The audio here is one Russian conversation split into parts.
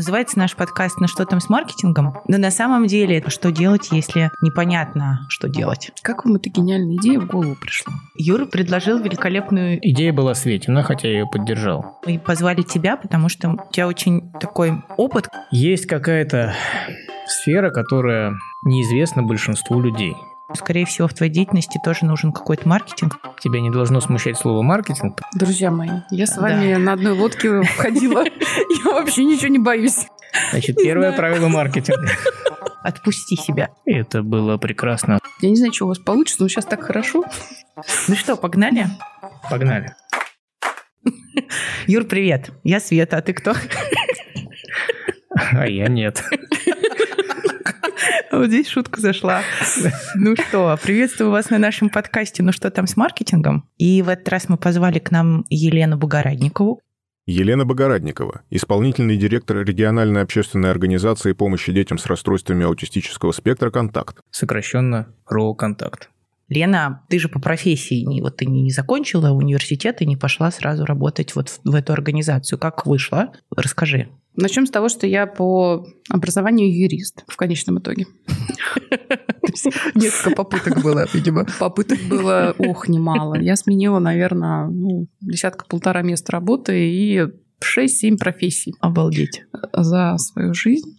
Называется наш подкаст «На что там с маркетингом?». Но на самом деле, что делать, если непонятно, что делать? Как вам эта гениальная идея в голову пришла? Юра предложил великолепную... Идея была Светина, хотя я ее поддержал. И позвали тебя, потому что у тебя очень такой опыт. Есть какая-то сфера, которая неизвестна большинству людей. Скорее всего, в твоей деятельности тоже нужен какой-то маркетинг. Тебя не должно смущать слово маркетинг. Друзья мои, я с вами да. на одной лодке входила. Я вообще ничего не боюсь. Значит, первое правило маркетинга. Отпусти себя. Это было прекрасно. Я не знаю, что у вас получится, но сейчас так хорошо. Ну что, погнали? Погнали. Юр, привет. Я Света, а ты кто? А я нет. Вот здесь шутка зашла. Ну что, приветствую вас на нашем подкасте «Ну что там с маркетингом?» И в этот раз мы позвали к нам Елену Богородникову. Елена Богородникова, исполнительный директор региональной общественной организации помощи детям с расстройствами аутистического спектра «Контакт». Сокращенно РО «Контакт». Лена, ты же по профессии не, вот ты не закончила университет и не пошла сразу работать вот в, в эту организацию. Как вышла? Расскажи. Начнем с того, что я по образованию юрист в конечном итоге. Несколько попыток было, видимо. Попыток было, ох, немало. Я сменила, наверное, ну, десятка-полтора мест работы и 6-7 профессий. Обалдеть. За свою жизнь.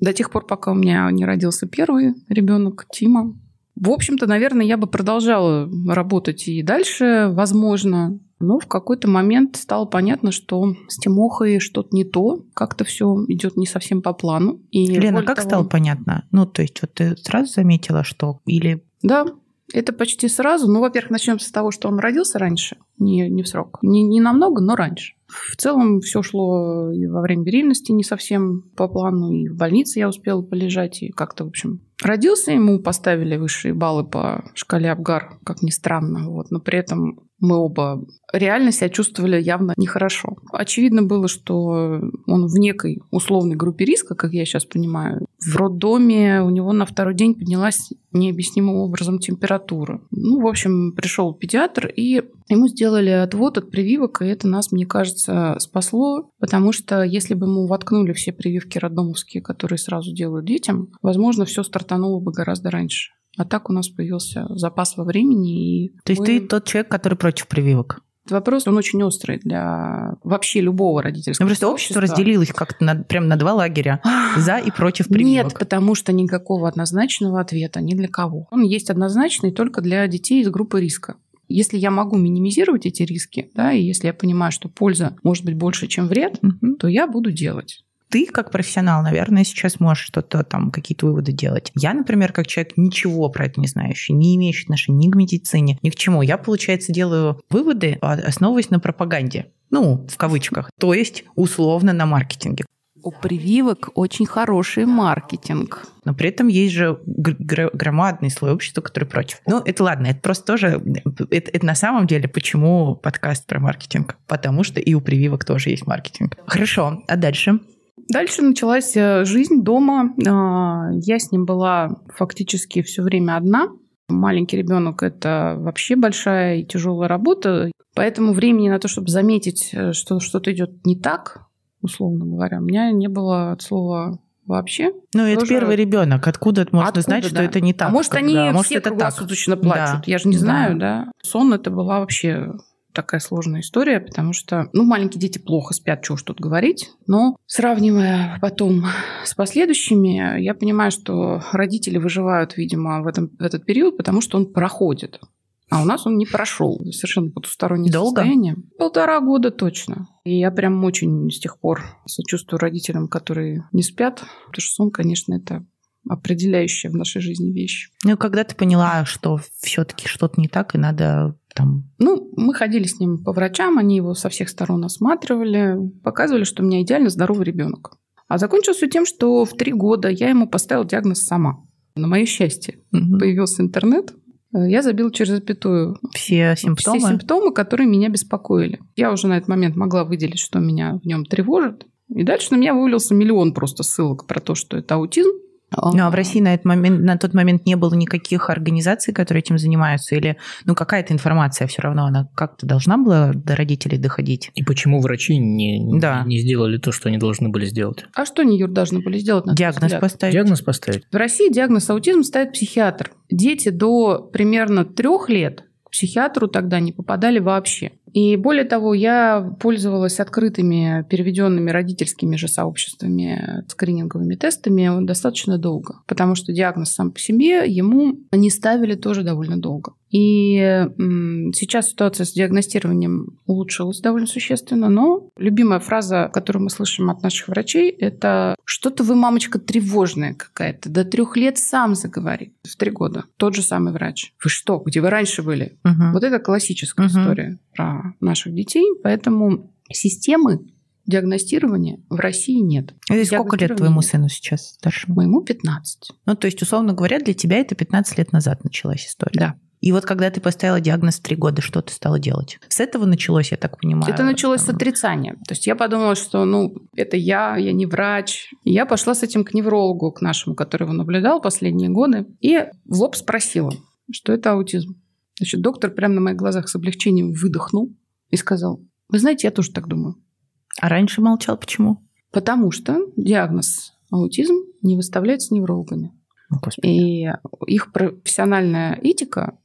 До тех пор, пока у меня не родился первый ребенок, Тима. В общем-то, наверное, я бы продолжала работать и дальше, возможно. Но в какой-то момент стало понятно, что с Тимохой что-то не то, как-то все идет не совсем по плану. И Лена, как того... стало понятно? Ну, то есть вот ты сразу заметила, что или... Да, это почти сразу. Ну, во-первых, начнем с того, что он родился раньше, не, не в срок. Не, не намного, но раньше. В целом все шло и во время беременности не совсем по плану, и в больнице я успела полежать, и как-то, в общем, родился, ему поставили высшие баллы по шкале Абгар, как ни странно, вот, но при этом мы оба реально себя чувствовали явно нехорошо. Очевидно было, что он в некой условной группе риска, как я сейчас понимаю. В роддоме у него на второй день поднялась необъяснимым образом температура. Ну, в общем, пришел педиатр, и ему сделали отвод от прививок, и это нас, мне кажется, спасло, потому что если бы ему воткнули все прививки роддомовские, которые сразу делают детям, возможно, все стартануло бы гораздо раньше. А так у нас появился запас во времени. И То есть мы... ты тот человек, который против прививок? Вопрос, он очень острый для вообще любого родительского ну, Просто общество разделило их как-то на, прям на два лагеря. За и против прививок. Нет, потому что никакого однозначного ответа ни для кого. Он есть однозначный только для детей из группы риска. Если я могу минимизировать эти риски, да, и если я понимаю, что польза может быть больше, чем вред, то я буду делать ты как профессионал, наверное, сейчас можешь что-то там, какие-то выводы делать. Я, например, как человек ничего про это не знающий, не имеющий отношения ни к медицине, ни к чему. Я, получается, делаю выводы, а, основываясь на пропаганде. Ну, в кавычках. То есть, условно, на маркетинге. У прививок очень хороший маркетинг. Но при этом есть же гр- громадный слой общества, который против. Ну, это ладно, это просто тоже... Это, это на самом деле почему подкаст про маркетинг? Потому что и у прививок тоже есть маркетинг. Хорошо, а дальше? Дальше началась э, жизнь дома. А, я с ним была фактически все время одна. Маленький ребенок – это вообще большая и тяжелая работа. Поэтому времени на то, чтобы заметить, э, что что-то идет не так, условно говоря, у меня не было от слова вообще. Ну, это первый ребенок. Откуда можно Откуда, знать, да. что это не так? А может, они да, может, все это круглосуточно так. плачут? Да. Я же не знаю, да. да. Сон это была вообще такая сложная история, потому что, ну, маленькие дети плохо спят, чего уж тут говорить, но сравнивая потом с последующими, я понимаю, что родители выживают, видимо, в, этом, в этот период, потому что он проходит. А у нас он не прошел. Совершенно потустороннее Долго? состояние. Полтора года точно. И я прям очень с тех пор сочувствую родителям, которые не спят. Потому что сон, конечно, это определяющая в нашей жизни вещь. Ну, когда ты поняла, что все-таки что-то не так, и надо там... Ну, мы ходили с ним по врачам, они его со всех сторон осматривали, показывали, что у меня идеально здоровый ребенок. А закончилось все тем, что в три года я ему поставила диагноз сама. На мое счастье угу. появился интернет, я забила через запятую все симптомы. все симптомы, которые меня беспокоили. Я уже на этот момент могла выделить, что меня в нем тревожит. И дальше на меня вывалился миллион просто ссылок про то, что это аутизм, Ну, а в России на, этот момент, на тот момент не было никаких организаций, которые этим занимаются? Или, ну, какая-то информация все равно, она как-то должна была до родителей доходить? И почему врачи не, Да. не сделали то, что они должны были сделать? А что они, Юр, должны были сделать? на Диагноз взгляд? поставить? Диагноз поставить? В России диагноз аутизм ставит психиатр. Дети до примерно трех лет к психиатру тогда не попадали вообще. И более того, я пользовалась открытыми, переведенными родительскими же сообществами скрининговыми тестами достаточно долго, потому что диагноз сам по себе ему не ставили тоже довольно долго. И сейчас ситуация с диагностированием улучшилась довольно существенно, но любимая фраза, которую мы слышим от наших врачей, это «что-то вы, мамочка, тревожная какая-то, до трех лет сам заговорит». В три года. Тот же самый врач. Вы что, где вы раньше были? Мгм. Вот это классическая Мгм. история про наших детей, поэтому системы диагностирования в России нет. И сколько лет твоему сыну сейчас старшему? Моему 15. Ну, то есть, условно говоря, для тебя это 15 лет назад началась история. Да. И вот когда ты поставила диагноз в три года, что ты стала делать? С этого началось, я так понимаю? Это началось с там, отрицания. То есть я подумала, что ну это я, я не врач. И я пошла с этим к неврологу, к нашему, который его наблюдал последние годы, и в лоб спросила, что это аутизм. Значит, доктор прямо на моих глазах с облегчением выдохнул и сказал, вы знаете, я тоже так думаю. А раньше молчал почему? Потому что диагноз аутизм не выставляется неврологами. О, Господи. И их профессиональная этика,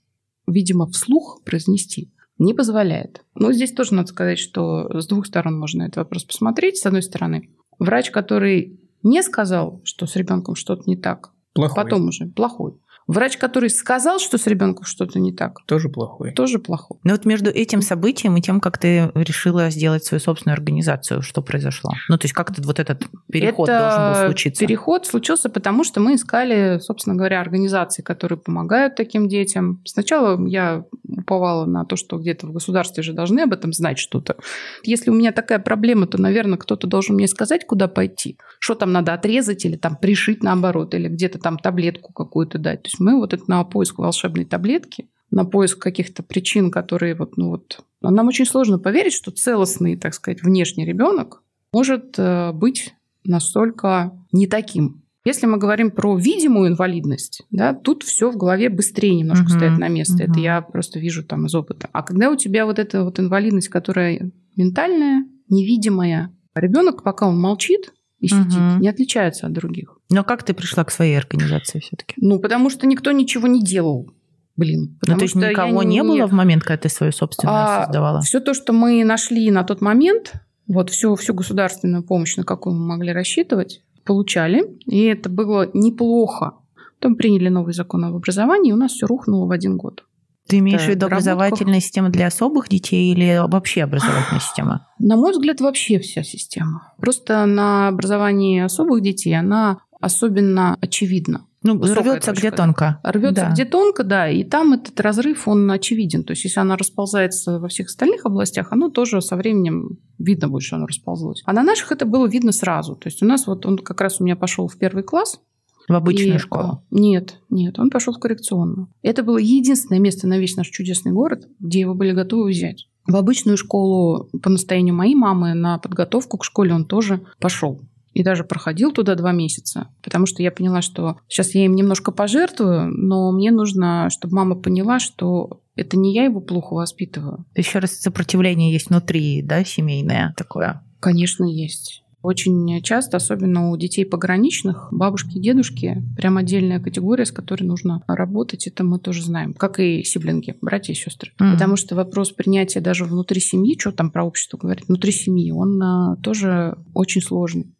видимо, вслух произнести не позволяет. Но здесь тоже надо сказать, что с двух сторон можно этот вопрос посмотреть. С одной стороны, врач, который не сказал, что с ребенком что-то не так, Плохой. потом уже плохой. Врач, который сказал, что с ребенком что-то не так, Тоже плохой. тоже плохой. Ну вот между этим событием и тем, как ты решила сделать свою собственную организацию, что произошло? Ну то есть как вот этот переход Это должен был случиться? Переход случился, потому что мы искали, собственно говоря, организации, которые помогают таким детям. Сначала я уповала на то, что где-то в государстве же должны об этом знать что-то. Если у меня такая проблема, то, наверное, кто-то должен мне сказать, куда пойти. Что там надо отрезать или там пришить наоборот, или где-то там таблетку какую-то дать. Есть мы вот это на поиск волшебной таблетки, на поиск каких-то причин, которые вот, ну вот... Нам очень сложно поверить, что целостный, так сказать, внешний ребенок может э, быть настолько не таким. Если мы говорим про видимую инвалидность, да, тут все в голове быстрее немножко Мгм, стоит на место. Это мгм. я просто вижу там из опыта. А когда у тебя вот эта вот инвалидность, которая ментальная, невидимая, ребенок, пока он молчит и сидит, Мгм. не отличается от других. Но как ты пришла к своей организации все-таки? Ну, потому что никто ничего не делал. Блин. Ну, то есть никого не было в момент, когда ты свою собственную А, создавала? Все то, что мы нашли на тот момент, вот всю, всю государственную помощь, на какую мы могли рассчитывать, получали. И это было неплохо. Потом приняли новый закон об образовании, и у нас все рухнуло в один год. Ты имеешь в виду образовательная система для особых детей или вообще образовательная система? На мой взгляд, вообще вся система. Просто на образовании особых детей она особенно очевидна. Ну, Высокая рвется точка, где тонко. Рвется Да. где тонко, да, и там этот разрыв, он очевиден. То есть, если она расползается во всех остальных областях, оно тоже со временем видно будет, что оно расползлось. А на наших это было видно сразу. То есть, у нас вот он как раз у меня пошел в первый класс. В обычную и- школу. а, Нет, нет, он пошел в коррекционную. Это было единственное место на весь наш чудесный город, где его были готовы взять. В обычную школу по настоянию моей мамы на подготовку к школе он тоже пошел. И даже проходил туда два месяца, потому что я поняла, что сейчас я им немножко пожертвую, но мне нужно, чтобы мама поняла, что это не я его плохо воспитываю. Еще раз сопротивление есть внутри, да, семейное такое. Конечно, есть. Очень часто, особенно у детей пограничных, бабушки и дедушки, прям отдельная категория, с которой нужно работать, это мы тоже знаем. Как и сиблинги, братья и сестры. Мгм. Потому что вопрос принятия даже внутри семьи, что там про общество говорит, внутри семьи, он а, тоже очень сложный.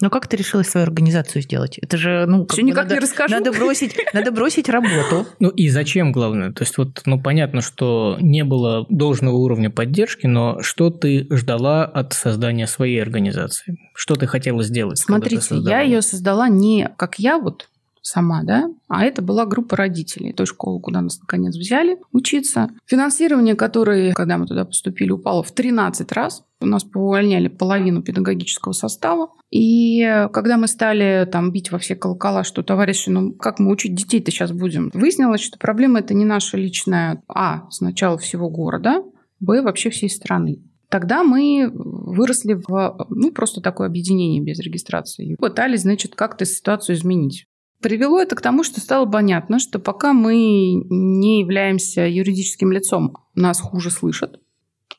Но как ты решила свою организацию сделать? Это же, ну, как Все никак надо, не расскажу. надо бросить, надо бросить работу. Ну и зачем, главное? То есть вот, ну понятно, что не было должного уровня поддержки, но что ты ждала от создания своей организации? Что ты хотела сделать? когда ты Смотрите, я ее создала не как я вот сама, да, а это была группа родителей той школы, куда нас наконец взяли учиться. Финансирование, которое, когда мы туда поступили, упало в 13 раз. У нас повольняли половину педагогического состава. И когда мы стали там бить во все колокола, что, товарищи, ну как мы учить детей-то сейчас будем? Выяснилось, что проблема это не наша личная, а, сначала всего города, б, вообще всей страны. Тогда мы выросли в ну, просто такое объединение без регистрации. Пытались, значит, как-то ситуацию изменить. Привело это к тому, что стало понятно, что пока мы не являемся юридическим лицом, нас хуже слышат,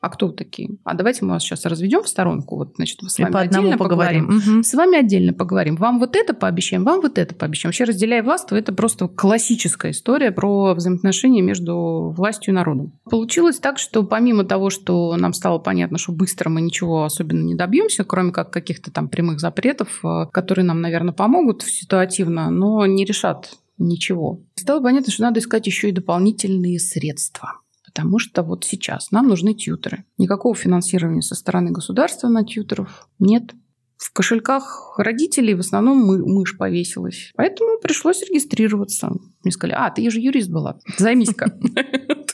а кто вы такие? А давайте мы вас сейчас разведем в сторонку. Вот, значит, мы с вами по отдельно поговорим. поговорим. Угу. С вами отдельно поговорим. Вам вот это пообещаем, вам вот это пообещаем. Вообще, разделяя власть, то это просто классическая история про взаимоотношения между властью и народом. Получилось так, что помимо того, что нам стало понятно, что быстро мы ничего особенно не добьемся, кроме как каких-то там прямых запретов, э, которые нам, наверное, помогут ситуативно, но не решат ничего. Стало понятно, что надо искать еще и дополнительные средства. Потому что вот сейчас нам нужны тьютеры. Никакого финансирования со стороны государства на тьютеров нет. В кошельках родителей в основном мы, мышь повесилась. Поэтому пришлось регистрироваться. Мне сказали, а, ты же юрист была, займись-ка.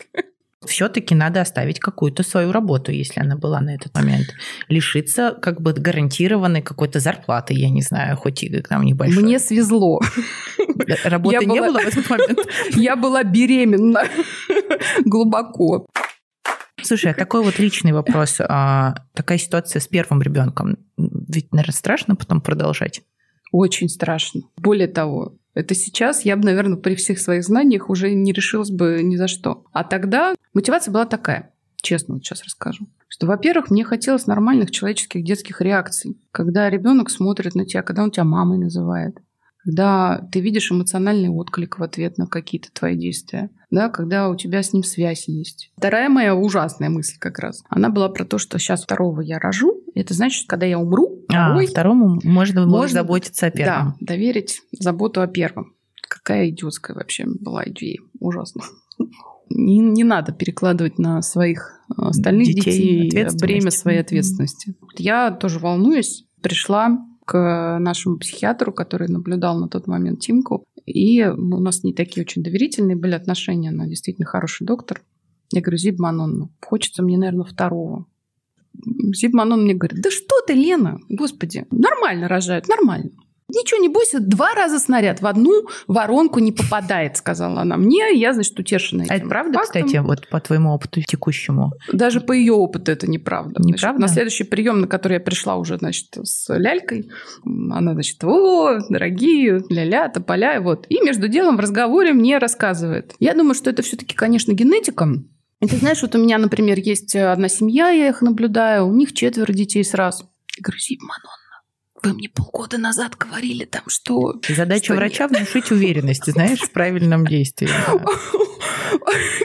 все-таки надо оставить какую-то свою работу, если она была на этот момент. Лишиться как бы гарантированной какой-то зарплаты, я не знаю, хоть и там небольшой. Мне свезло. Работы не было в этот момент? Я была беременна глубоко. Слушай, а такой вот личный вопрос. А, такая ситуация с первым ребенком. Ведь, наверное, страшно потом продолжать? Очень страшно. Более того, это сейчас я бы, наверное, при всех своих знаниях уже не решилась бы ни за что. А тогда мотивация была такая, честно вот сейчас расскажу. Что, во-первых, мне хотелось нормальных человеческих детских реакций. Когда ребенок смотрит на тебя, когда он тебя мамой называет, когда ты видишь эмоциональный отклик в ответ на какие-то твои действия, да, когда у тебя с ним связь есть. Вторая моя ужасная мысль как раз, она была про то, что сейчас второго я рожу, это значит, когда я умру, а, второй, второму можно, можно заботиться о первом. Да, доверить заботу о первом. Какая идиотская вообще была идея. Ужасно. Не, не надо перекладывать на своих э, остальных детей, детей бремя своей ответственности. Я тоже волнуюсь. Пришла к нашему психиатру, который наблюдал на тот момент Тимку. И у нас не такие очень доверительные были отношения. Она действительно хороший доктор. Я говорю, Зиб Манонна, хочется мне, наверное, второго. Зибманон мне говорит, да что ты, Лена, господи, нормально рожают, нормально. Ничего не бойся, два раза снаряд в одну воронку не попадает, сказала она мне. Я, значит, утешена этим. А это правда, фактом. кстати, вот по твоему опыту текущему? Даже по ее опыту это неправда. Неправда? Значит, на следующий прием, на который я пришла уже, значит, с лялькой, она, значит, о, дорогие, ля-ля, тополя, вот. И между делом в разговоре мне рассказывает. Я думаю, что это все-таки, конечно, генетика, и ты знаешь, вот у меня, например, есть одна семья, я их наблюдаю, у них четверо детей сразу. Я говорю, Манонна, вы мне полгода назад говорили там, что... Задача что врача нет. внушить уверенность, знаешь, в правильном действии.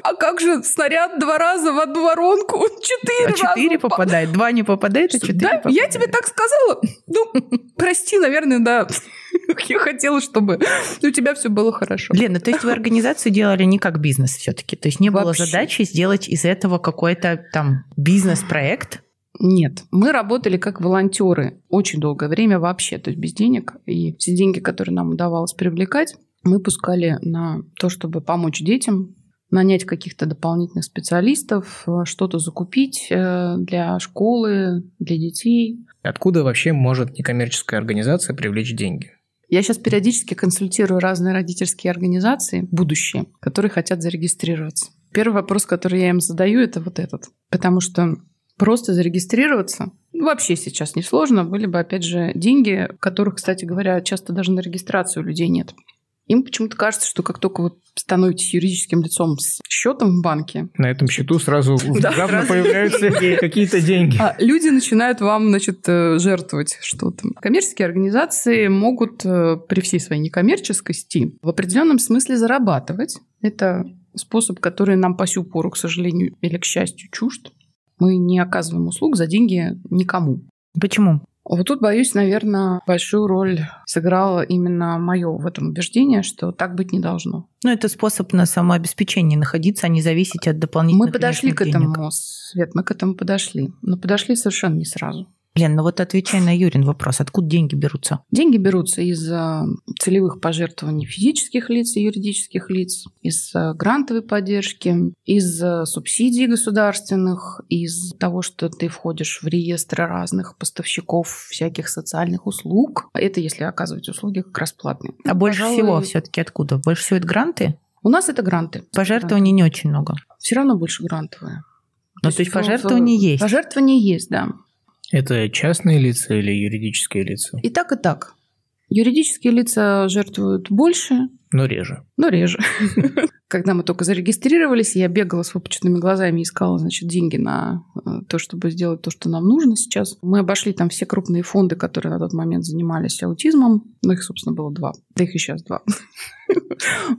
А как же снаряд два раза в одну воронку? Четыре а четыре попадает. Два не попадает, а четыре Да, я тебе так сказала. Ну, прости, наверное, да. Я хотела, чтобы у тебя все было хорошо. Лена, то есть вы организацию делали не как бизнес все-таки? То есть не было задачи сделать из этого какой-то там бизнес-проект? Нет, мы работали как волонтеры очень долгое время вообще, то есть без денег. И все деньги, которые нам удавалось привлекать, мы пускали на то, чтобы помочь детям, нанять каких-то дополнительных специалистов, э, что-то закупить э, для школы, для детей. Откуда вообще может некоммерческая организация привлечь деньги? Я сейчас периодически консультирую разные родительские организации, будущие, которые хотят зарегистрироваться. Первый вопрос, который я им задаю, это вот этот. Потому что просто зарегистрироваться вообще сейчас несложно. Были бы, опять же, деньги, которых, кстати говоря, часто даже на регистрацию у людей нет. Им почему-то кажется, что как только вы становитесь юридическим лицом с счетом в банке... На этом счету сразу внезапно появляются какие-то деньги. А люди начинают вам, значит, э, жертвовать что-то. Коммерческие организации могут э, при всей своей некоммерческости в определенном смысле зарабатывать. Это способ, который нам по сю пору, к сожалению или к счастью, чужд. Мы не оказываем услуг за деньги никому. Почему? Вот тут, боюсь, наверное, большую роль сыграло именно мое в этом убеждение, что так быть не должно. Ну, это способ на самообеспечение находиться, а не зависеть от дополнительных Мы подошли к этому, денег. Свет, мы к этому подошли. Но подошли совершенно не сразу. Лен, ну вот отвечай на Юрин вопрос. Откуда деньги берутся? Деньги берутся из э, целевых пожертвований физических лиц и юридических лиц, из э, грантовой поддержки, из э, субсидий государственных, из того, что ты входишь в реестры разных поставщиков всяких социальных услуг. Это если оказывать услуги как раз платные. А больше Пожалуй, всего все-таки откуда? Больше всего это гранты? У нас это гранты. Пожертвований не очень много. Все равно больше грантовые. Ну, то, то есть пожертвования есть? Пожертвования есть, да. Это частные лица или юридические лица? И так, и так. Юридические лица жертвуют больше, но реже. Но реже. Когда мы только зарегистрировались, я бегала с выпученными глазами и искала, значит, деньги на э, то, чтобы сделать то, что нам нужно сейчас. Мы обошли там все крупные фонды, которые на тот момент занимались аутизмом. Ну, их, собственно, было два. Да их и сейчас два.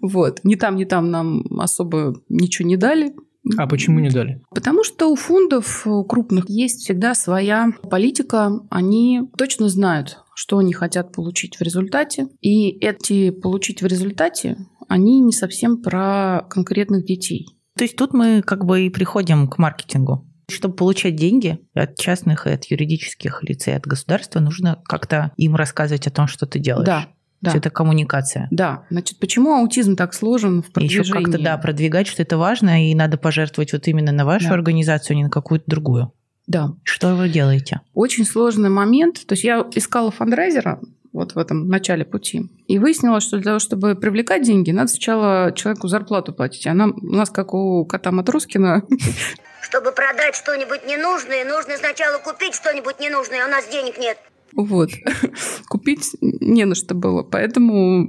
Вот. Ни там, ни там нам особо ничего не дали. А почему не дали? Потому что у фондов крупных есть всегда своя политика. Они точно знают, что они хотят получить в результате. И эти получить в результате, они не совсем про конкретных детей. То есть тут мы как бы и приходим к маркетингу. Чтобы получать деньги от частных и от юридических лиц и от государства, нужно как-то им рассказывать о том, что ты делаешь. Да, да. это коммуникация. Да. Значит, почему аутизм так сложен в продвижении? Еще как-то, да, продвигать, что это важно, и надо пожертвовать вот именно на вашу да. организацию, а не на какую-то другую. Да. Что вы делаете? Очень сложный момент. То есть я искала фандрайзера вот в этом начале пути. И выяснилось, что для того, чтобы привлекать деньги, надо сначала человеку зарплату платить. А нам, у нас, как у кота Матроскина... Чтобы продать что-нибудь ненужное, нужно сначала купить что-нибудь ненужное, а у нас денег нет. Вот. Купить не на что было. Поэтому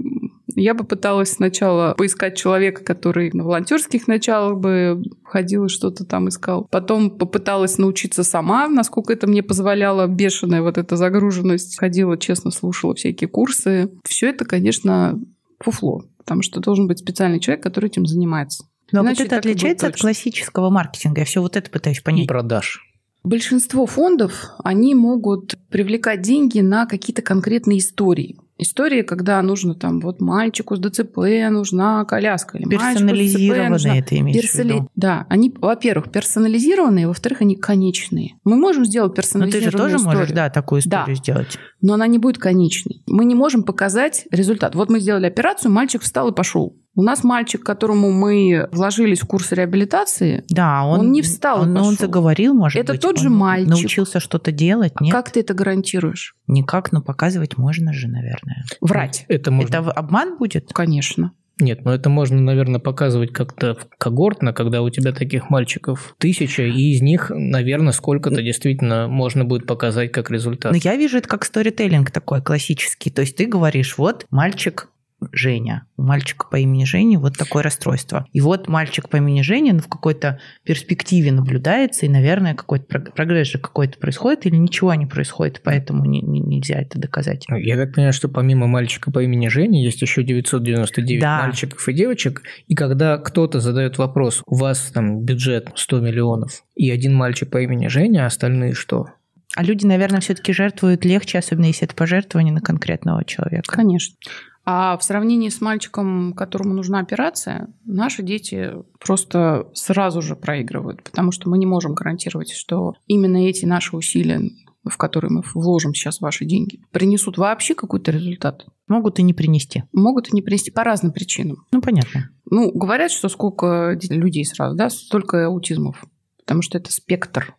я бы пыталась сначала поискать человека, который на волонтерских началах бы ходил и что-то там искал. Потом попыталась научиться сама, насколько это мне позволяло бешеная вот эта загруженность. Ходила, честно, слушала всякие курсы. Все это, конечно, фуфло, потому что должен быть специальный человек, который этим занимается. Но Иначе вот это отличается от классического маркетинга. Я все вот это пытаюсь понять. И продаж. Большинство фондов, они могут привлекать деньги на какие-то конкретные истории. Истории, когда нужно там вот мальчику с ДЦП нужна коляска. Или персонализированные это имеешь персоли... в виду? Да, они, во-первых, персонализированные, во-вторых, они конечные. Мы можем сделать персонализированную Но ты же тоже историю. можешь, да, такую историю да. сделать. Но она не будет конечной. Мы не можем показать результат. Вот мы сделали операцию, мальчик встал и пошел. У нас мальчик, которому мы вложились в курс реабилитации, да, он, он не встал. Он, он заговорил, может это быть. тот же мальчик. Научился что-то делать, нет? А как ты это гарантируешь? Никак, но показывать можно же, наверное. Врать. Это, можно... это обман будет? Конечно. Нет, но это можно, наверное, показывать как-то когортно, когда у тебя таких мальчиков тысяча, и из них, наверное, сколько-то действительно можно будет показать как результат. Но я вижу это как сторителлинг такой классический. То есть ты говоришь, вот мальчик Женя. У мальчика по имени Женя вот такое расстройство. И вот мальчик по имени Женя ну, в какой-то перспективе наблюдается, и, наверное, какой-то прогресс же какой-то происходит, или ничего не происходит, поэтому не, не, нельзя это доказать. Ну, я так понимаю, что помимо мальчика по имени Женя есть еще 999 да. мальчиков и девочек, и когда кто-то задает вопрос, у вас там бюджет 100 миллионов, и один мальчик по имени Женя, а остальные что? А люди, наверное, все-таки жертвуют легче, особенно если это пожертвование на конкретного человека. Конечно. А в сравнении с мальчиком, которому нужна операция, наши дети просто сразу же проигрывают, потому что мы не можем гарантировать, что именно эти наши усилия в которые мы вложим сейчас ваши деньги, принесут вообще какой-то результат? Могут и не принести. Могут и не принести по разным причинам. Ну, понятно. Ну, говорят, что сколько людей сразу, да, столько аутизмов, потому что это спектр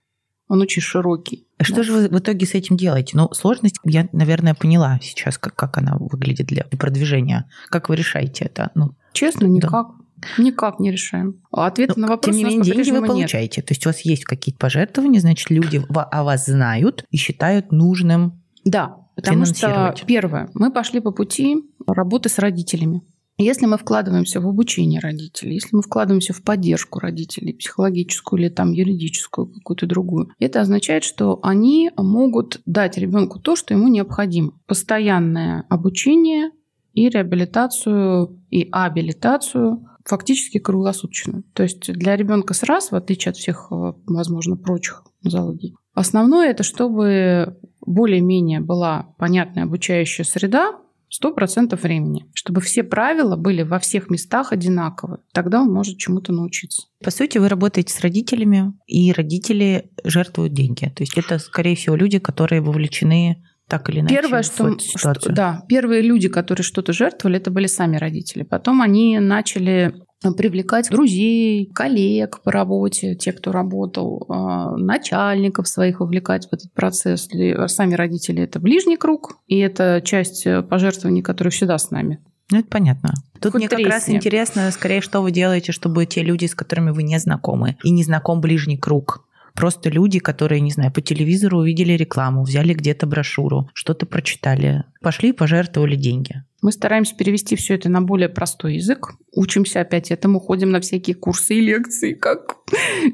он очень широкий. А что же вы в итоге с этим делаете? Ну, сложность, я, наверное, поняла сейчас, как, как она выглядит для продвижения. Как вы решаете это? Ну, Честно, никак. Да. Никак не решаем. Ответ Но, на вопрос Тем не менее, деньги вы получаете. Нет. То есть у вас есть какие-то пожертвования, значит, люди о вас знают и считают нужным Да, потому что, первое, мы пошли по пути работы с родителями. Если мы вкладываемся в обучение родителей, если мы вкладываемся в поддержку родителей, психологическую или там юридическую, какую-то другую, это означает, что они могут дать ребенку то, что ему необходимо. Постоянное обучение и реабилитацию, и абилитацию фактически круглосуточно. То есть для ребенка с раз, в отличие от всех, возможно, прочих нозологий, основное это чтобы более-менее была понятная обучающая среда, 100% времени, чтобы все правила были во всех местах одинаковы. Тогда он может чему-то научиться. По сути, вы работаете с родителями, и родители жертвуют деньги. То есть это, скорее всего, люди, которые вовлечены так или иначе Первое, что, что да, первые люди, которые что-то жертвовали, это были сами родители. Потом они начали привлекать друзей, коллег по работе, тех, кто работал, а, начальников своих вовлекать в этот процесс. Сами родители – это ближний круг, и это часть э, пожертвований, которые всегда с нами. Ну, это понятно. Тут Хоть мне как раз интересно, скорее, что вы делаете, чтобы те люди, с которыми вы не знакомы, и не знаком ближний круг, просто люди, которые, не знаю, по телевизору увидели рекламу, взяли где-то брошюру, что-то прочитали, пошли и пожертвовали деньги. Мы стараемся перевести все это на более простой язык. Учимся опять этому, ходим на всякие курсы и лекции. Как,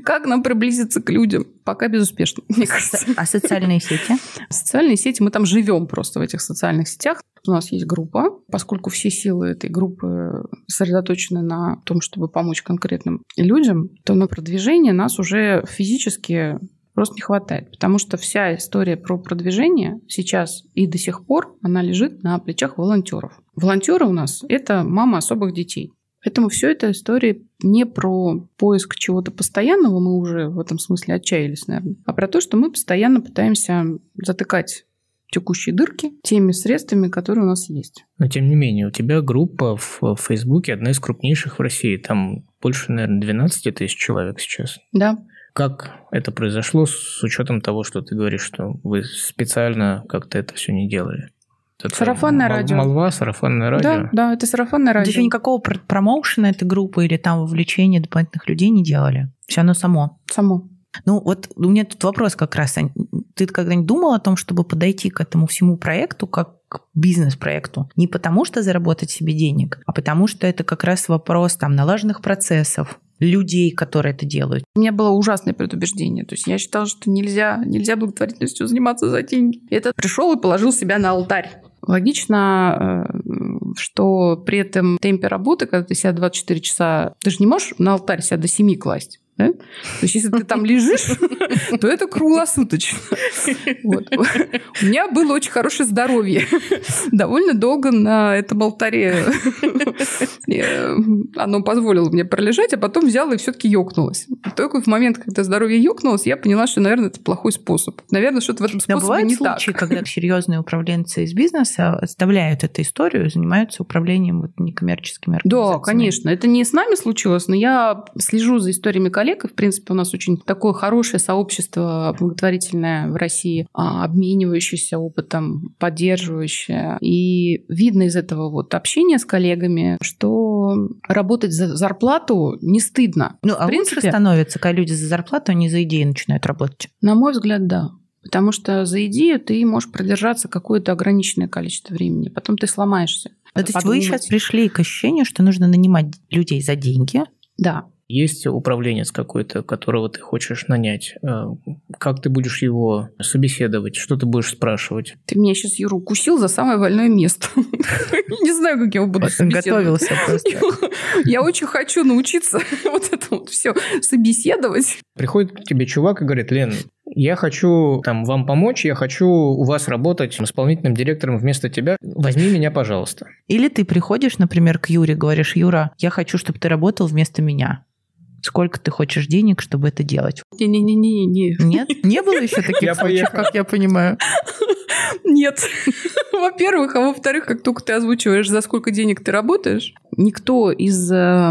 как нам приблизиться к людям? Пока безуспешно, мне кажется. А социальные сети? Социальные сети, мы там живем просто в этих социальных сетях. У нас есть группа, поскольку все силы этой группы сосредоточены на том, чтобы помочь конкретным людям, то на продвижение нас уже физически просто не хватает. Потому что вся история про продвижение сейчас и до сих пор, она лежит на плечах волонтеров. Волонтеры у нас – это мама особых детей. Поэтому все это история не про поиск чего-то постоянного, мы уже в этом смысле отчаялись, наверное, а про то, что мы постоянно пытаемся затыкать текущие дырки теми средствами, которые у нас есть. Но тем не менее, у тебя группа в Фейсбуке одна из крупнейших в России. Там больше, наверное, 12 тысяч человек сейчас. Да. Как это произошло с учетом того, что ты говоришь, что вы специально как-то это все не делали? Это сарафанное мол, радио. Молва, сарафанное радио. Да, да, это сарафанное радио. Еще никакого промоушена этой группы или там вовлечения дополнительных людей не делали. Все оно само. Само. Ну вот у меня тут вопрос как раз. Ты когда-нибудь думал о том, чтобы подойти к этому всему проекту как к бизнес-проекту? Не потому что заработать себе денег, а потому что это как раз вопрос там налаженных процессов, людей, которые это делают. У меня было ужасное предубеждение. То есть я считала, что нельзя, нельзя благотворительностью заниматься за деньги. И это пришел и положил себя на алтарь. Логично, э, что при этом темпе работы, когда ты себя 24 часа, ты же не можешь на алтарь себя до 7 класть. Да? То есть, если ты там лежишь, то это круглосуточно. Вот. У меня было очень хорошее здоровье. Довольно долго на этом алтаре э, оно позволило мне пролежать, а потом взяла и все-таки ёкнулась. Только в момент, когда здоровье ёкнулось, я поняла, что, наверное, это плохой способ. Наверное, что-то в этом способе бывают не случаи, так. когда серьезные управленцы из бизнеса оставляют эту историю, занимаются управлением вот некоммерческими организациями. Да, конечно. Это не с нами случилось, но я слежу за историями коллег, и, в принципе, у нас очень такое хорошее сообщество благотворительное в России, а, обменивающееся опытом, поддерживающее. И видно из этого вот общения с коллегами, что работать за зарплату не стыдно. Ну, а в принципе, лучше становится, когда люди за зарплату, а не за идеи начинают работать? На мой взгляд, да. Потому что за идею ты можешь продержаться какое-то ограниченное количество времени, потом ты сломаешься. Ну, то есть вы сейчас пришли к ощущению, что нужно нанимать людей за деньги? Да. Есть управленец какой-то, которого ты хочешь нанять. Э, как ты будешь его собеседовать? Что ты будешь спрашивать? Ты меня сейчас, Юру, укусил за самое больное место. Не знаю, как я его буду собеседовать. готовился просто. Я очень хочу научиться вот это вот все собеседовать. Приходит к тебе чувак и говорит, Лен, я хочу там, вам помочь, я хочу у вас работать исполнительным директором вместо тебя. Возьми меня, пожалуйста. Или ты приходишь, например, к Юре, говоришь, Юра, я хочу, чтобы ты работал вместо меня сколько ты хочешь денег, чтобы это делать. Не-не-не-не. не. Нет? Не было еще таких случаев, как я понимаю? Нет. Во-первых, а во-вторых, как только ты озвучиваешь, за сколько денег ты работаешь, никто из э,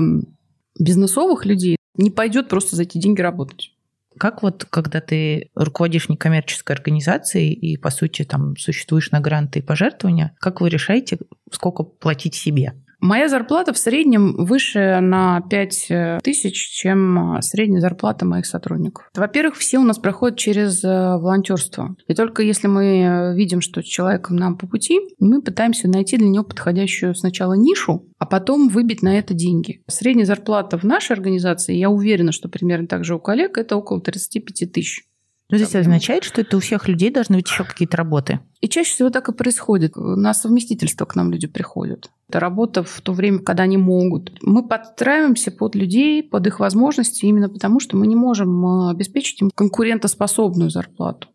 бизнесовых людей не пойдет просто за эти деньги работать. Как вот, когда ты руководишь некоммерческой организацией и, по сути, там существуешь на гранты и пожертвования, как вы решаете, сколько платить себе? Моя зарплата в среднем выше на 5 э, тысяч, чем э, средняя зарплата моих сотрудников. Во-первых, все у нас проходят через э, волонтерство. И только если мы видим, что человек нам по пути, мы пытаемся найти для него подходящую сначала нишу, а потом выбить на это деньги. Средняя зарплата в нашей организации, я уверена, что примерно так же у коллег, это около 35 тысяч. Но здесь означает, что это у всех людей должны быть еще какие-то работы. И чаще всего так и происходит. На совместительство к нам люди приходят. Работа в то время, когда они могут. Мы подстраиваемся под людей, под их возможности, именно потому что мы не можем э, обеспечить им конкурентоспособную зарплату.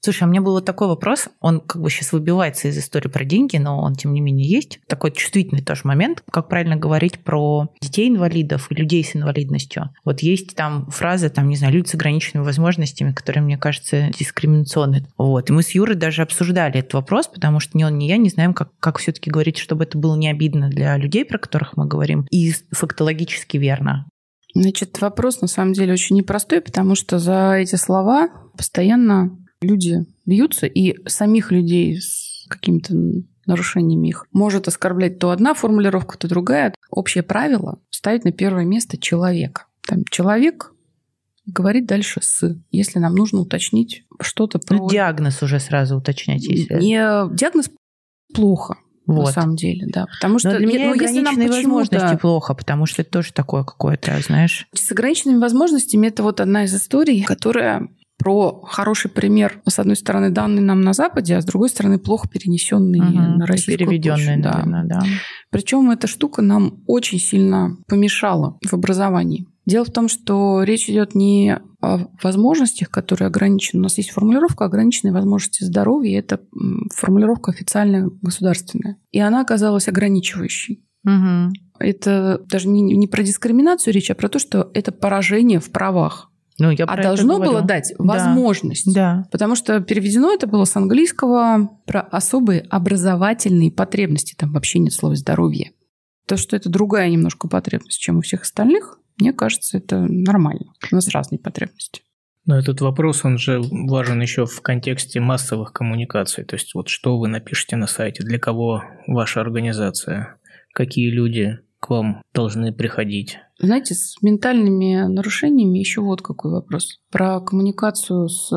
Слушай, а у меня был вот такой вопрос. Он как бы сейчас выбивается из истории про деньги, но он, тем не менее, есть. Такой чувствительный тоже момент. Как правильно говорить про детей-инвалидов и людей с инвалидностью? Вот есть там фраза, там, не знаю, люди с ограниченными возможностями, которые, мне кажется, дискриминационны. Вот. И мы с Юрой даже обсуждали этот вопрос, потому что ни он, ни я не знаем, как, как все-таки говорить, чтобы это было не обидно для людей, про которых мы говорим, и фактологически верно. Значит, вопрос на самом деле очень непростой, потому что за эти слова постоянно люди бьются, и самих людей с какими-то нарушениями их может оскорблять то одна формулировка, то другая. Общее правило ставить на первое место человека. Там человек говорить дальше с, если нам нужно уточнить что-то про... Ну, диагноз уже сразу уточнять. Если... Не, диагноз плохо. Вот. На самом деле, да. Потому что Но для меня ну, если нам возможности плохо, потому что это тоже такое какое-то, знаешь. С ограниченными возможностями это вот одна из историй, которая про хороший пример, с одной стороны, данные нам на Западе, а с другой стороны, плохо перенесенные угу, на российскую переведенные, да. наверное, да. Причем эта штука нам очень сильно помешала в образовании. Дело в том, что речь идет не о возможностях, которые ограничены. У нас есть формулировка ограниченные возможности здоровья. Это формулировка официальная государственная. И она оказалась ограничивающей. Угу. Это даже не, не про дискриминацию речь, а про то, что это поражение в правах. Ну, я а должно было дать возможность. Да. Потому что переведено это было с английского про особые образовательные потребности. Там вообще нет слова здоровье. То, что это другая немножко потребность, чем у всех остальных, мне кажется, это нормально. У нас разные потребности. Но этот вопрос, он же важен еще в контексте массовых коммуникаций. То есть вот что вы напишете на сайте, для кого ваша организация, какие люди к вам должны приходить. Знаете, с ментальными нарушениями еще вот какой вопрос. Про коммуникацию с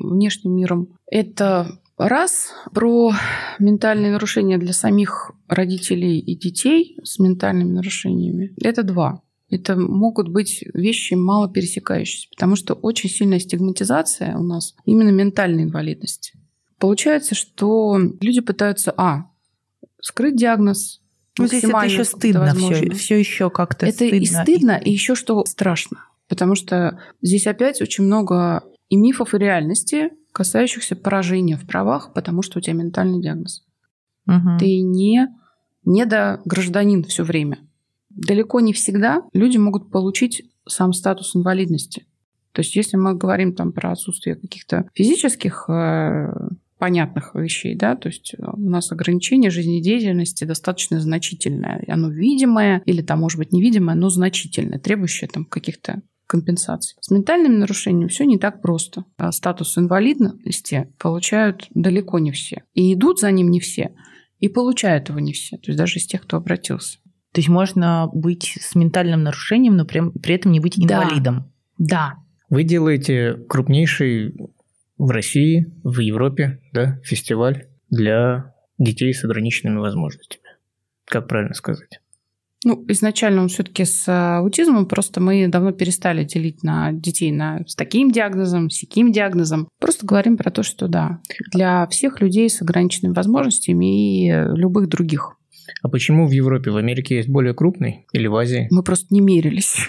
внешним миром. Это раз про ментальные нарушения для самих родителей и детей с ментальными нарушениями. Это два это могут быть вещи мало пересекающиеся, потому что очень сильная стигматизация у нас именно ментальной инвалидности. Получается, что люди пытаются, а, скрыть диагноз, ну, здесь это еще стыдно, все, все еще как-то это стыдно. и стыдно, и еще что страшно. Потому что здесь опять очень много и мифов, и реальности, касающихся поражения в правах, потому что у тебя ментальный диагноз. Угу. Ты не, не до гражданин все время далеко не всегда люди могут получить сам статус инвалидности. То есть если мы говорим там про отсутствие каких-то физических э, понятных вещей, да, то есть у нас ограничение жизнедеятельности достаточно значительное. Оно видимое или там, может быть, невидимое, но значительное, требующее там каких-то компенсаций. С ментальными нарушениями все не так просто. А статус инвалидности получают далеко не все. И идут за ним не все, и получают его не все. То есть даже из тех, кто обратился. То есть можно быть с ментальным нарушением, но при, при этом не быть инвалидом. Да. Вы делаете крупнейший в России, в Европе, да, фестиваль для детей с ограниченными возможностями. Как правильно сказать? Ну, изначально он все-таки с аутизмом, просто мы давно перестали делить на детей на, с таким диагнозом, с таким диагнозом. Просто говорим про то, что да, для всех людей с ограниченными возможностями и любых других. А почему в Европе? В Америке есть более крупный или в Азии? Мы просто не мерились.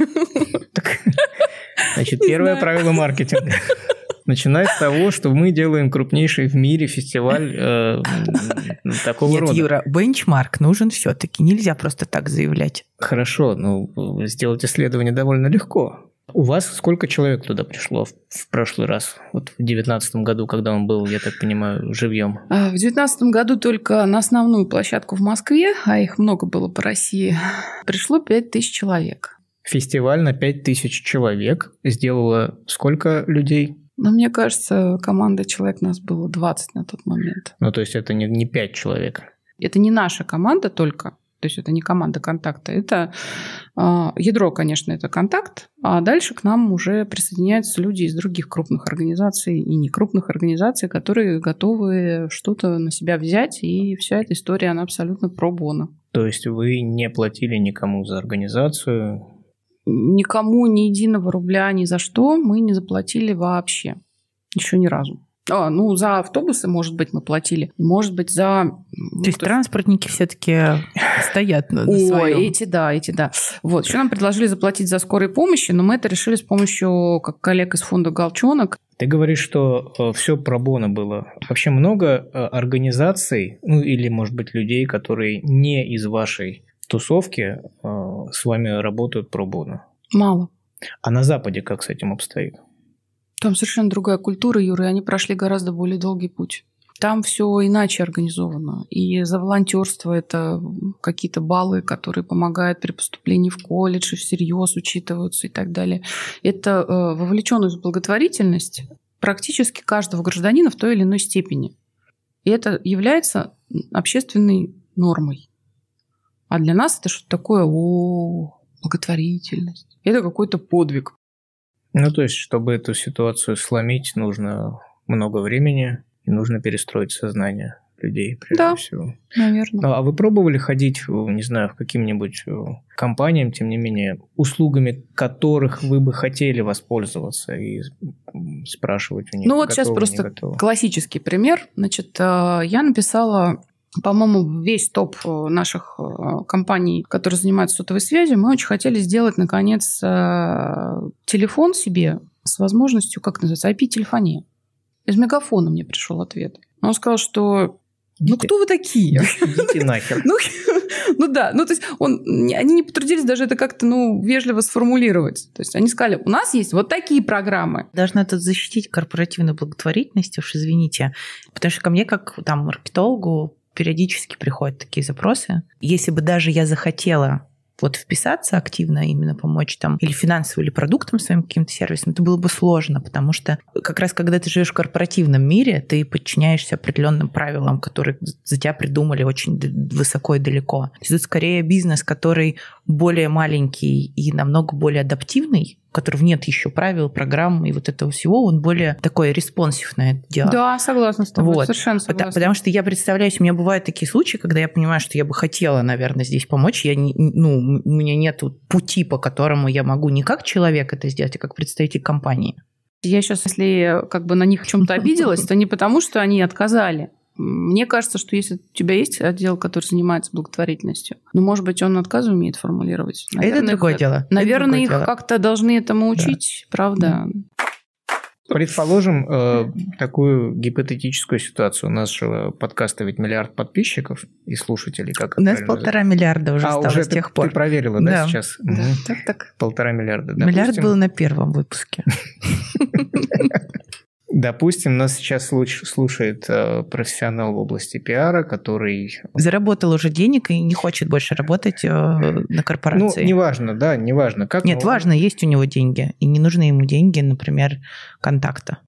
Значит, первое правило маркетинга. Начинать с того, что мы делаем крупнейший в мире фестиваль э, такого Нет, рода. Юра, бенчмарк нужен все-таки. Нельзя просто так заявлять. Хорошо, ну сделать исследование довольно легко. У вас сколько человек туда пришло в, в прошлый раз? Вот в девятнадцатом году, когда он был, я так понимаю, живьем? А, в девятнадцатом году только на основную площадку в Москве, а их много было по России, пришло пять тысяч человек. Фестиваль на пять тысяч человек сделала сколько людей? Ну, мне кажется, команда человек нас было 20 на тот момент. Ну, то есть это не, не 5 человек? Это не наша команда только, то есть это не команда контакта, это э, ядро, конечно, это контакт, а дальше к нам уже присоединяются люди из других крупных организаций и не крупных организаций, которые готовы что-то на себя взять, и вся эта история, она абсолютно про бона. То есть вы не платили никому за организацию? Никому ни единого рубля ни за что мы не заплатили вообще. Еще ни разу. А, ну, за автобусы, может быть, мы платили. Может быть, за... Ну, то есть то транспортники все-таки стоят на Ой, своем. эти да, эти да. Вот. Еще нам предложили заплатить за скорой помощи, но мы это решили с помощью как коллег из фонда «Галчонок». Ты говоришь, что э, все пробоно было. Вообще много э, организаций, ну или, может быть, людей, которые не из вашей тусовки э, с вами работают пробоно? Мало. А на Западе как с этим обстоит? Там совершенно другая культура, Юра, и они прошли гораздо более долгий путь. Там все иначе организовано. И за волонтерство это какие-то баллы, которые помогают при поступлении в колледж, и всерьез учитываются и так далее. Это э, вовлеченность в благотворительность практически каждого гражданина в той или иной степени. И это является общественной нормой. А для нас это что-то такое, о, благотворительность. Это какой-то подвиг. Ну, то есть, чтобы эту ситуацию сломить, нужно много времени и нужно перестроить сознание людей, прежде да, всего. наверное. А вы пробовали ходить, не знаю, в каким-нибудь э, компаниям, тем не менее, услугами которых вы бы хотели воспользоваться и спрашивать у них, Ну вот сейчас просто классический пример. Значит, э, я написала по-моему, весь топ э, наших компаний, которые занимаются сотовой связью, мы очень хотели сделать, наконец, телефон себе с возможностью, как называется, IP-телефония. Из мегафона мне пришел ответ. Он сказал, что ну, кто вы такие? Идите нахер. ну, ну да, ну то есть он, они не потрудились даже это как-то ну, вежливо сформулировать. То есть они сказали, у нас есть вот такие программы. Должна тут защитить корпоративную благотворительность, уж извините. Потому что ко мне, как там маркетологу, периодически приходят такие запросы. Если бы даже я захотела вот вписаться активно, именно помочь там или финансово, или продуктом своим каким-то сервисом, это было бы сложно, потому что как раз когда ты живешь в корпоративном мире, ты подчиняешься определенным правилам, которые за тебя придумали очень высоко и далеко. То есть это скорее бизнес, который более маленький и намного более адаптивный, которого нет еще правил, программ и вот этого всего, он более такой responsive на это дело. Да, согласна с тобой, вот. совершенно согласна. Потому, потому что я представляю, у меня бывают такие случаи, когда я понимаю, что я бы хотела, наверное, здесь помочь, я не, ну, у меня нет пути, по которому я могу не как человек это сделать, а как представитель компании. Я сейчас, если как бы на них в чем-то обиделась, то не потому, что они отказали, мне кажется, что если у тебя есть отдел, который занимается благотворительностью, ну, может быть, он отказы умеет формулировать. Наверное, это другое их, дело. Наверное, их как-то должны этому учить, да. правда. Предположим э, такую гипотетическую ситуацию. У нас же подкаста ведь миллиард подписчиков и слушателей. Как У нас полтора миллиарда уже а, стало уже с тех ты, пор. Ты проверила, да, да сейчас? Да, угу. так, так. Полтора миллиарда. Миллиард Допустим... был на первом выпуске. Допустим, нас сейчас слушает э, профессионал в области пиара, который... Заработал уже денег и не хочет больше работать э, на корпорации. Ну, неважно, да, неважно. Как Нет, он... важно, есть у него деньги, и не нужны ему деньги, например, контакта.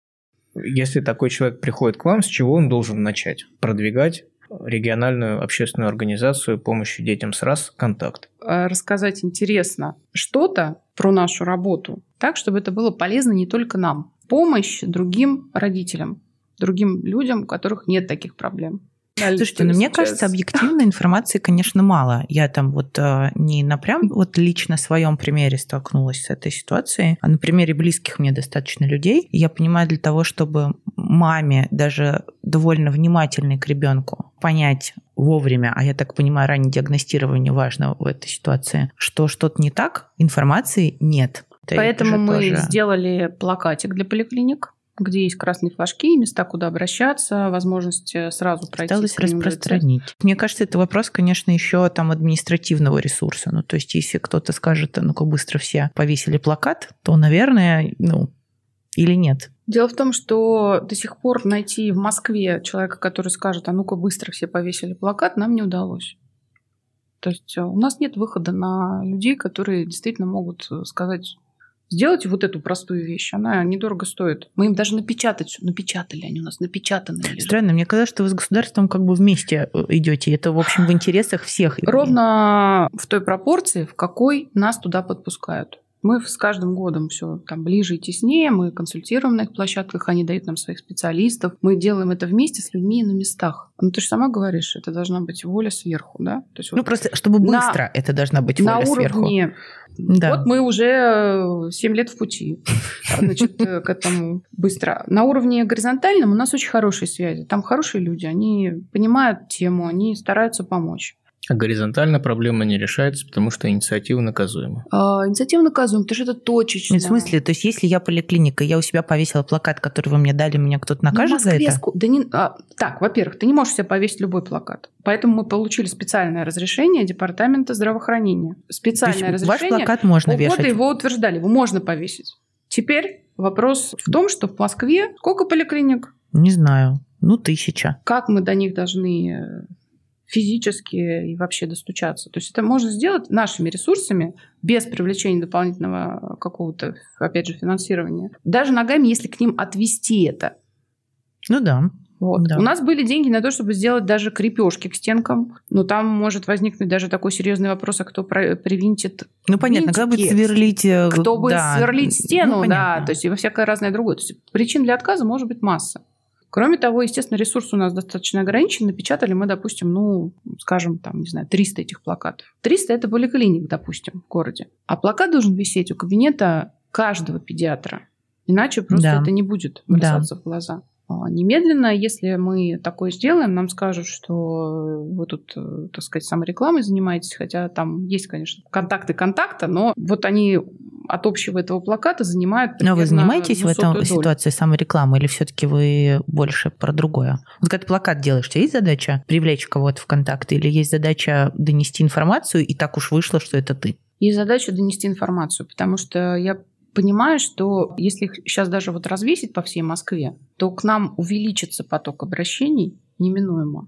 Если такой человек приходит к вам, с чего он должен начать? Продвигать региональную общественную организацию помощи детям с раз «Контакт». А рассказать интересно что-то про нашу работу, так, чтобы это было полезно не только нам помощь другим родителям, другим людям, у которых нет таких проблем. Слушайте, ну мне кажется, объективной информации, конечно, мало. Я там вот э, не на прям вот лично своем примере столкнулась с этой ситуацией, а на примере близких мне достаточно людей. Я понимаю, для того, чтобы маме, даже довольно внимательной к ребенку, понять вовремя, а я так понимаю, раннее диагностирование важно в этой ситуации, что что-то не так, информации нет. Поэтому мы тоже... сделали плакатик для поликлиник, где есть красные флажки, места, куда обращаться, возможность э, сразу пройти. Осталось распространить. Мне кажется, это вопрос, конечно, еще там административного ресурса. Ну, то есть, если кто-то скажет, ну-ка быстро все повесили плакат, то, наверное, ну, или нет. Дело в том, что до сих пор найти в Москве человека, который скажет, а ну-ка быстро все повесили плакат, нам не удалось. То есть э, у нас нет выхода на людей, которые действительно могут э, сказать, Сделайте вот эту простую вещь, она недорого стоит. Мы им даже напечатать, напечатали, они у нас напечатаны. Странно, мне кажется, что вы с государством как бы вместе э, идете. Это, в общем, в интересах всех. Ровно в той пропорции, в какой нас туда подпускают. Мы с каждым годом все там ближе и теснее, мы консультируем на их площадках, они дают нам своих специалистов, мы делаем это вместе с людьми на местах. Ну, ты же сама говоришь, это должна быть воля сверху, да? То есть, ну, вот просто чтобы быстро на, это должна быть воля на сверху. Да. Вот мы уже 7 лет в пути значит, э, к этому быстро. На уровне горизонтальном у нас очень хорошие связи. Там хорошие люди, они понимают тему, они стараются помочь. А горизонтально проблема не решается, потому что инициатива наказуема. А, инициатива наказуема, потому что это точечно. Нет, в смысле, то есть если я поликлиника, я у себя повесила плакат, который вы мне дали, меня кто-то ну, накажет за это? Да не... а, так, во-первых, ты не можешь себе повесить любой плакат. Поэтому мы получили специальное разрешение Департамента здравоохранения. Специальное разрешение. Ваш плакат можно Полгода вешать? его утверждали, его можно повесить. Теперь вопрос в том, что в Москве сколько поликлиник? Не знаю. Ну, тысяча. Как мы до них должны физически и вообще достучаться. То есть это можно сделать нашими ресурсами без привлечения дополнительного какого-то, опять же, финансирования. Даже ногами, если к ним отвести это. Ну да. Вот. Да. У нас были деньги на то, чтобы сделать даже крепежки к стенкам, но там может возникнуть даже такой серьезный вопрос, а кто привинтит Ну, понятно, кто будет сверлить... Э, кто будет да. сверлить стену, ну, да, то есть и всякое разное другое. То есть причин для отказа может быть масса. Кроме того, естественно, ресурс у нас достаточно ограничен. Напечатали мы, допустим, ну, скажем, там, не знаю, 300 этих плакатов. 300 – это поликлиник, допустим, в городе. А плакат должен висеть у кабинета каждого педиатра. Иначе просто да. это не будет бросаться да. в глаза. А, немедленно, если мы такое сделаем, нам скажут, что вы тут, э, так сказать, саморекламой занимаетесь, хотя там есть, конечно, контакты контакта, но вот они от общего этого плаката занимают Но вы занимаетесь в долю. ситуации саморекламой или все-таки вы больше про другое? Вот когда плакат делаешь, у тебя есть задача привлечь кого-то в контакт или есть задача донести информацию, и так уж вышло, что это ты? Есть задача донести информацию, потому что я понимаю, что если их сейчас даже вот развесить по всей Москве, то к нам увеличится поток обращений неминуемо.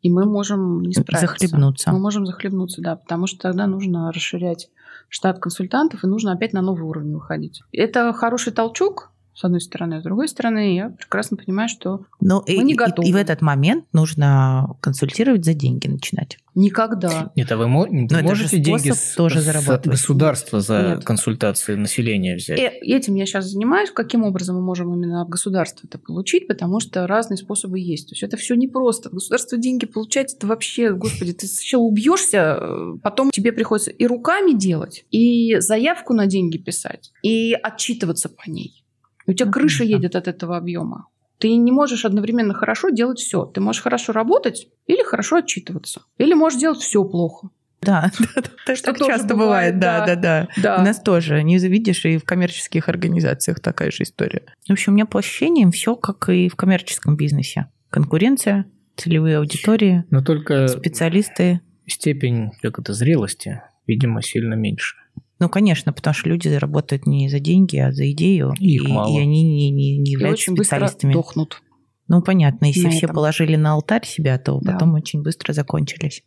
И мы можем не справиться. Захлебнуться. Мы можем захлебнуться, да, потому что тогда нужно расширять штат консультантов и нужно опять на новый уровень выходить. Это хороший толчок, с одной стороны. А с другой стороны, я прекрасно понимаю, что Но ну, мы и, не готовы. И, и в этот момент нужно консультировать за деньги начинать. Никогда. Нет, а вы, мо- вы Но можете деньги с, тоже зарабатывать. государства за Нет. консультации населения взять? И, э, этим я сейчас занимаюсь. Каким образом мы можем именно от государства это получить? Потому что разные способы есть. То есть это все непросто. Государство деньги получать, это вообще, господи, ты сначала убьешься, э, потом тебе приходится и руками делать, и заявку на деньги писать, и отчитываться по ней. У тебя крыша едет от этого объема. Ты не можешь одновременно хорошо делать все. Ты можешь хорошо работать или хорошо отчитываться. Или можешь делать все плохо. Да, да, что так часто бывает, да, да, да, да. У нас тоже, не завидишь, и в коммерческих организациях такая же история. В общем, у меня по ощущениям все как и в коммерческом бизнесе. Конкуренция, целевые аудитории, Но только специалисты. Степень как это, зрелости, видимо, сильно меньше. Ну, конечно, потому что люди работают не за деньги, а за идею. И, и, и они не, не, не являются и очень специалистами. Быстро дохнут. Ну, понятно, если все этом. положили на алтарь себя, то да. потом очень быстро закончились.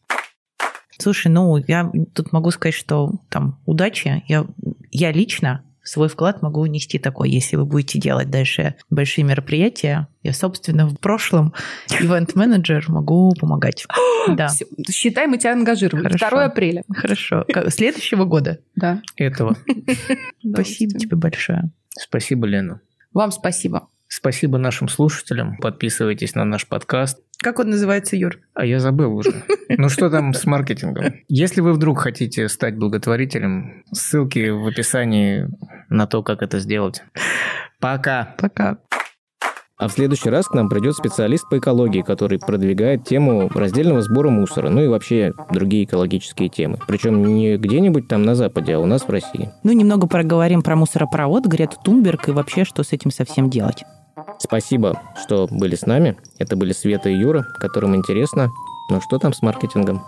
Слушай, ну, я тут могу сказать, что там удачи. Я, я лично свой вклад могу внести такой, если вы будете делать дальше большие мероприятия. Я, собственно, в прошлом ивент-менеджер могу помогать. да. Считай, мы тебя ангажировали. Хорошо. 2 апреля. Хорошо. Следующего года? Да. Этого. Спасибо тебе большое. Спасибо, Лена. Вам спасибо. Спасибо нашим слушателям. Подписывайтесь на наш подкаст. Как он называется, Юр? А я забыл уже. Ну что там с маркетингом? Если вы вдруг хотите стать благотворителем, ссылки в описании на то, как это сделать. Пока. Пока. А в следующий раз к нам придет специалист по экологии, который продвигает тему раздельного сбора мусора, ну и вообще другие экологические темы. Причем не где-нибудь там на Западе, а у нас в России. Ну, немного проговорим про мусоропровод, Грету Тунберг и вообще, что с этим совсем делать. Спасибо, что были с нами. Это были Света и Юра, которым интересно, но что там с маркетингом?